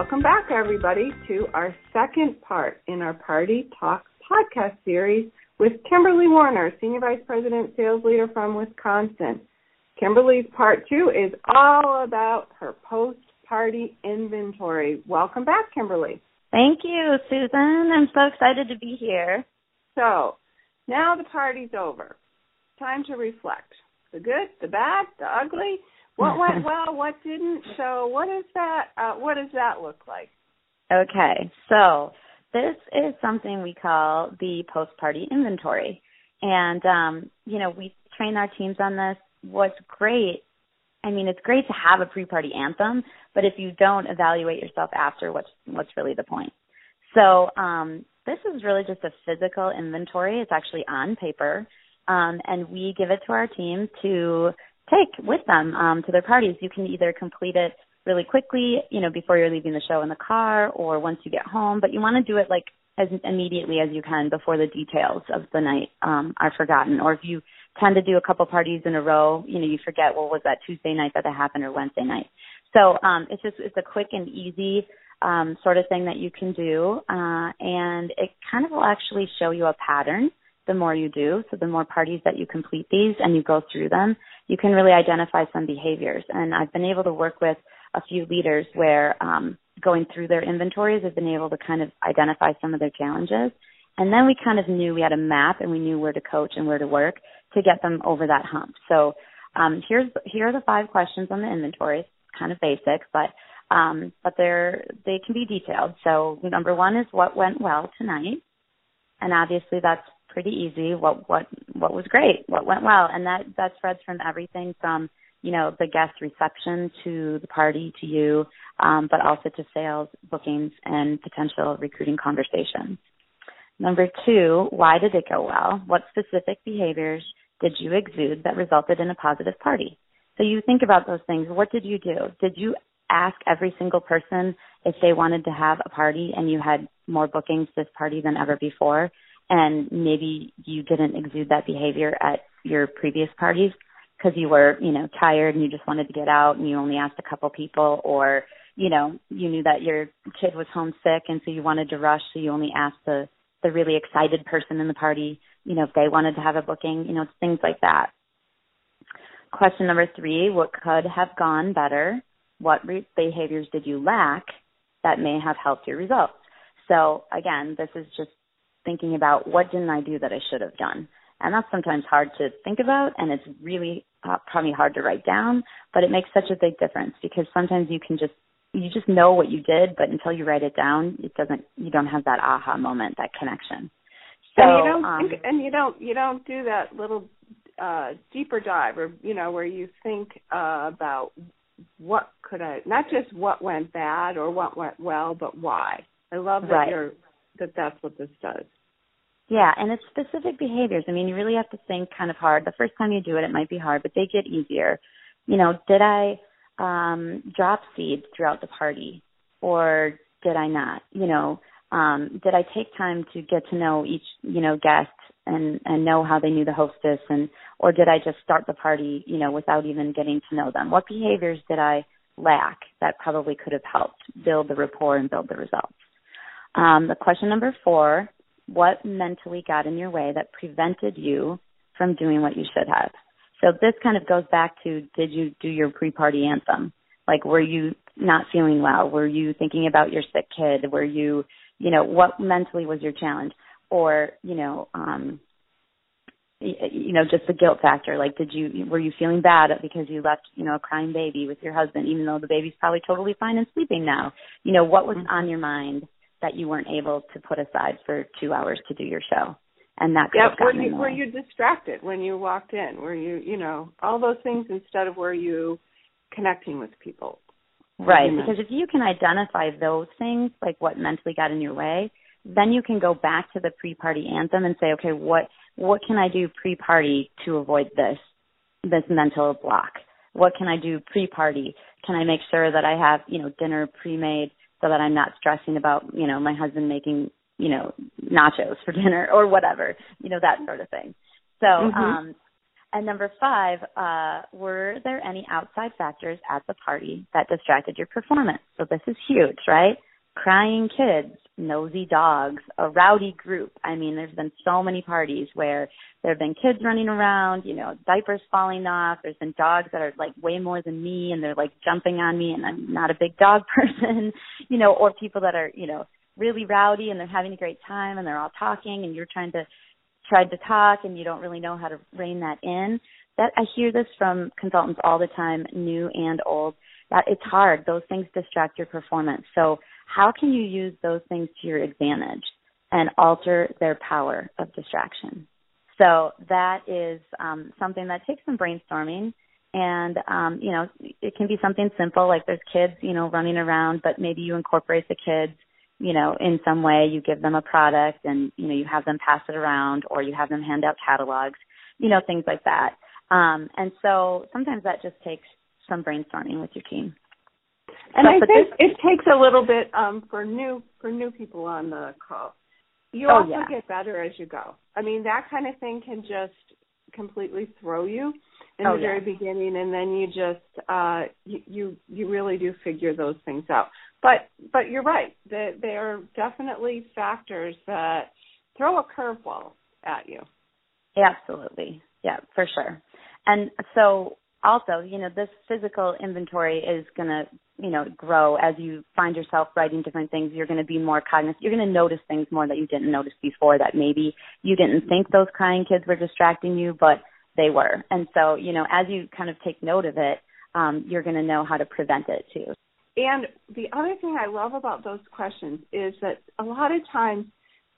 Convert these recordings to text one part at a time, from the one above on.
Welcome back, everybody, to our second part in our Party Talk podcast series with Kimberly Warner, Senior Vice President, Sales Leader from Wisconsin. Kimberly's part two is all about her post party inventory. Welcome back, Kimberly. Thank you, Susan. I'm so excited to be here. So, now the party's over. Time to reflect. The good, the bad, the ugly. What went well, what didn't? So, what is that? Uh, what does that look like? Okay, so this is something we call the post-party inventory, and um, you know we train our teams on this. What's great I mean, it's great to have a pre-party anthem, but if you don't evaluate yourself after, what's what's really the point? So um, this is really just a physical inventory. It's actually on paper, um, and we give it to our team to take with them um, to their parties. You can either complete it really quickly, you know, before you're leaving the show in the car, or once you get home. But you want to do it like as immediately as you can before the details of the night um, are forgotten, or if you tend to do a couple parties in a row, you know, you forget well was that Tuesday night that that happened or Wednesday night. So um it's just it's a quick and easy um sort of thing that you can do. Uh and it kind of will actually show you a pattern the more you do. So the more parties that you complete these and you go through them, you can really identify some behaviors. And I've been able to work with a few leaders where um going through their inventories have been able to kind of identify some of their challenges. And then we kind of knew we had a map and we knew where to coach and where to work to get them over that hump. So um, here's here are the five questions on the inventory. It's kind of basic, but um, but they're they can be detailed. So number one is what went well tonight, and obviously that's pretty easy. What what what was great? What went well? And that that spreads from everything from you know the guest reception to the party to you, um, but also to sales, bookings, and potential recruiting conversations. Number two, why did it go well? What specific behaviors did you exude that resulted in a positive party? So you think about those things. What did you do? Did you ask every single person if they wanted to have a party and you had more bookings this party than ever before? And maybe you didn't exude that behavior at your previous parties because you were, you know, tired and you just wanted to get out and you only asked a couple people or, you know, you knew that your kid was homesick and so you wanted to rush so you only asked the the really excited person in the party you know, if they wanted to have a booking, you know, things like that. Question number three, what could have gone better? What re- behaviors did you lack that may have helped your results? So again, this is just thinking about what didn't I do that I should have done? And that's sometimes hard to think about and it's really uh, probably hard to write down, but it makes such a big difference because sometimes you can just you just know what you did, but until you write it down, it doesn't you don't have that aha moment, that connection. So, and you don't um, think, and you don't you don't do that little uh deeper dive or you know where you think uh about what could I not just what went bad or what went well, but why. I love that right. you're that that's what this does. Yeah, and it's specific behaviors. I mean, you really have to think kind of hard. The first time you do it, it might be hard, but they get easier. You know, did I um drop seeds throughout the party or did I not? You know, um, did I take time to get to know each, you know, guest and and know how they knew the hostess and or did I just start the party, you know, without even getting to know them? What behaviors did I lack that probably could have helped build the rapport and build the results? Um, the question number four, what mentally got in your way that prevented you from doing what you should have? So this kind of goes back to did you do your pre-party anthem? Like were you not feeling well? Were you thinking about your sick kid? Were you you know what mentally was your challenge or you know um you know just the guilt factor like did you were you feeling bad because you left you know a crying baby with your husband even though the baby's probably totally fine and sleeping now you know what was mm-hmm. on your mind that you weren't able to put aside for two hours to do your show and that could yeah, have gotten were you, were you distracted when you walked in were you you know all those things instead of were you connecting with people Right, because if you can identify those things, like what mentally got in your way, then you can go back to the pre-party anthem and say, okay, what what can I do pre-party to avoid this this mental block? What can I do pre-party? Can I make sure that I have, you know, dinner pre-made so that I'm not stressing about, you know, my husband making, you know, nachos for dinner or whatever, you know, that sort of thing. So, mm-hmm. um And number five, uh, were there any outside factors at the party that distracted your performance? So this is huge, right? Crying kids, nosy dogs, a rowdy group. I mean, there's been so many parties where there have been kids running around, you know, diapers falling off. There's been dogs that are like way more than me and they're like jumping on me and I'm not a big dog person, you know, or people that are, you know, really rowdy and they're having a great time and they're all talking and you're trying to try to talk and you don't really know how to rein that in. That I hear this from consultants all the time, new and old, that it's hard. Those things distract your performance. So how can you use those things to your advantage and alter their power of distraction? So that is um, something that takes some brainstorming. And, um, you know, it can be something simple like there's kids, you know, running around, but maybe you incorporate the kids, you know, in some way. You give them a product and, you know, you have them pass it around or you have them hand out catalogs, you know, things like that. Um, and so sometimes that just takes some brainstorming with your team. And I think it takes a little bit um, for new for new people on the call. You oh, also yeah. get better as you go. I mean, that kind of thing can just completely throw you in oh, the very yeah. beginning, and then you just uh, you, you you really do figure those things out. But but you're right. They, they are definitely factors that throw a curveball at you. Absolutely, yeah, for sure. And so also, you know, this physical inventory is going to, you know, grow as you find yourself writing different things. You're going to be more cognizant. You're going to notice things more that you didn't notice before that maybe you didn't think those crying kids were distracting you, but they were. And so, you know, as you kind of take note of it, um, you're going to know how to prevent it too. And the other thing I love about those questions is that a lot of times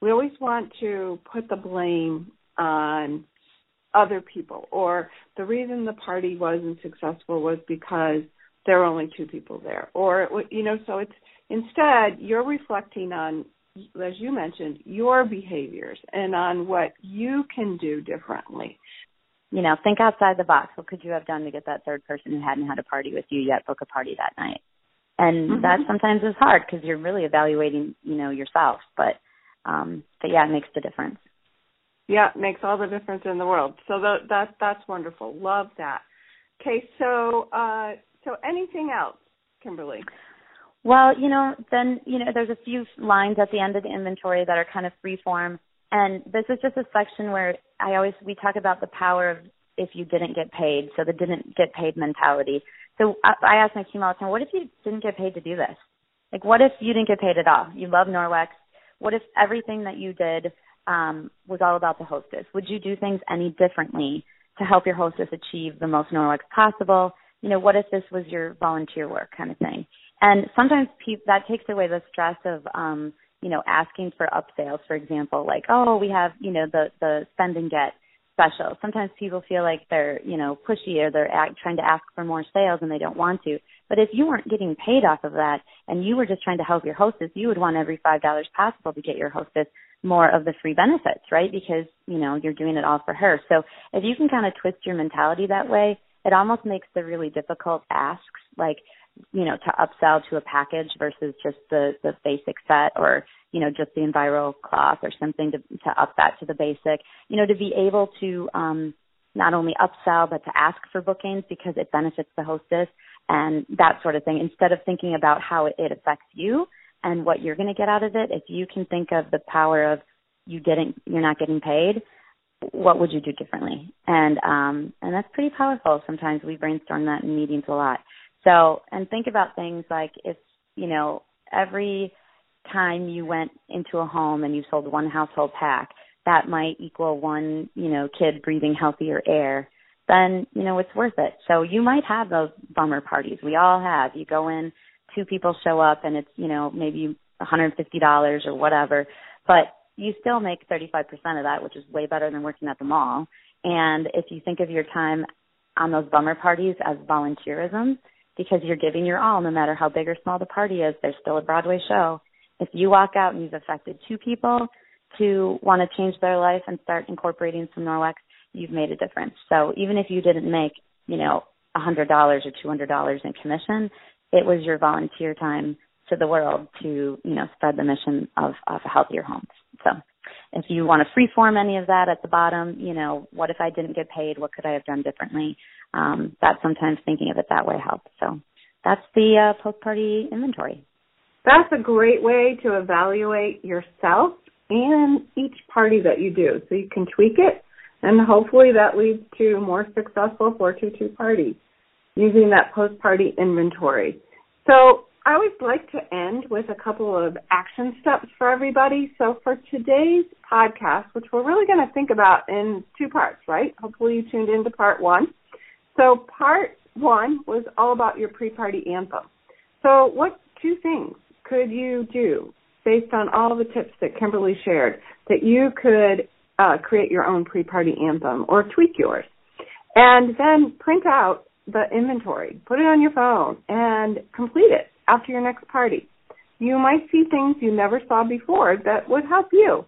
we always want to put the blame on other people or the reason the party wasn't successful was because there were only two people there. Or you know so it's instead you're reflecting on as you mentioned your behaviors and on what you can do differently. You know think outside the box. What could you have done to get that third person who hadn't had a party with you yet book a party that night? And mm-hmm. that sometimes is hard because you're really evaluating you know yourself. But um but yeah it makes the difference yeah, makes all the difference in the world. So that that's wonderful. Love that. Okay, so uh, so anything else, Kimberly? Well, you know, then you know, there's a few lines at the end of the inventory that are kind of free form, and this is just a section where I always we talk about the power of if you didn't get paid, so the didn't get paid mentality. So I, I ask my team all the time, what if you didn't get paid to do this? Like, what if you didn't get paid at all? You love Norwex. What if everything that you did um, was all about the hostess. Would you do things any differently to help your hostess achieve the most Norwex possible? You know, what if this was your volunteer work kind of thing? And sometimes pe- that takes away the stress of, um, you know, asking for upsales, for example, like, oh, we have, you know, the the spend and get special. Sometimes people feel like they're, you know, pushy or they're act, trying to ask for more sales and they don't want to. But if you weren't getting paid off of that and you were just trying to help your hostess, you would want every five dollars possible to get your hostess more of the free benefits, right? Because, you know, you're doing it all for her. So if you can kind of twist your mentality that way, it almost makes the really difficult asks like, you know, to upsell to a package versus just the, the basic set or, you know, just the Enviro cloth or something to, to up that to the basic, you know, to be able to, um, not only upsell but to ask for bookings because it benefits the hostess and that sort of thing instead of thinking about how it, affects you and what you're going to get out of it, if you can think of the power of you getting you're not getting paid, what would you do differently? And um and that's pretty powerful. Sometimes we brainstorm that in meetings a lot. So, and think about things like if, you know, every time you went into a home and you sold one household pack, that might equal one, you know, kid breathing healthier air, then, you know, it's worth it. So you might have those bummer parties. We all have. You go in two people show up and it's, you know, maybe $150 or whatever, but you still make 35% of that, which is way better than working at the mall. And if you think of your time on those bummer parties as volunteerism, because you're giving your all, no matter how big or small the party is, there's still a Broadway show. If you walk out and you've affected two people to want to change their life and start incorporating some Norwex, you've made a difference. So even if you didn't make, you know, $100 or $200 in commission, it was your volunteer time to the world to you know spread the mission of of healthier homes. So if you want to freeform any of that at the bottom, you know, what if I didn't get paid? What could I have done differently? Um, that sometimes thinking of it that way helps. So that's the uh, post party inventory. That's a great way to evaluate yourself and each party that you do. So you can tweak it, and hopefully that leads to more successful 422 parties using that post party inventory. So I always like to end with a couple of action steps for everybody. So for today's podcast, which we're really going to think about in two parts, right? Hopefully you tuned into part one. So part one was all about your pre-party anthem. So what two things could you do based on all the tips that Kimberly shared that you could uh, create your own pre-party anthem or tweak yours? And then print out the inventory, put it on your phone and complete it after your next party. You might see things you never saw before that would help you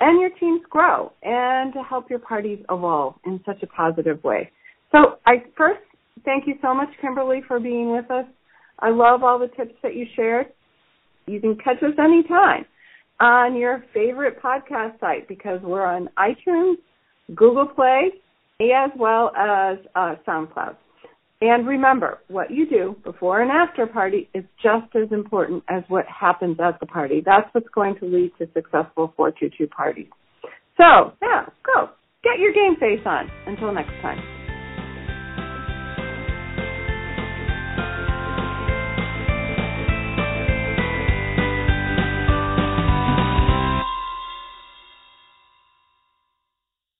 and your teams grow and to help your parties evolve in such a positive way. So I first thank you so much, Kimberly, for being with us. I love all the tips that you shared. You can catch us anytime on your favorite podcast site because we're on iTunes, Google Play, as well as uh, SoundCloud. And remember, what you do before and after a party is just as important as what happens at the party. That's what's going to lead to successful 422 parties. So, now, go. Get your game face on. Until next time.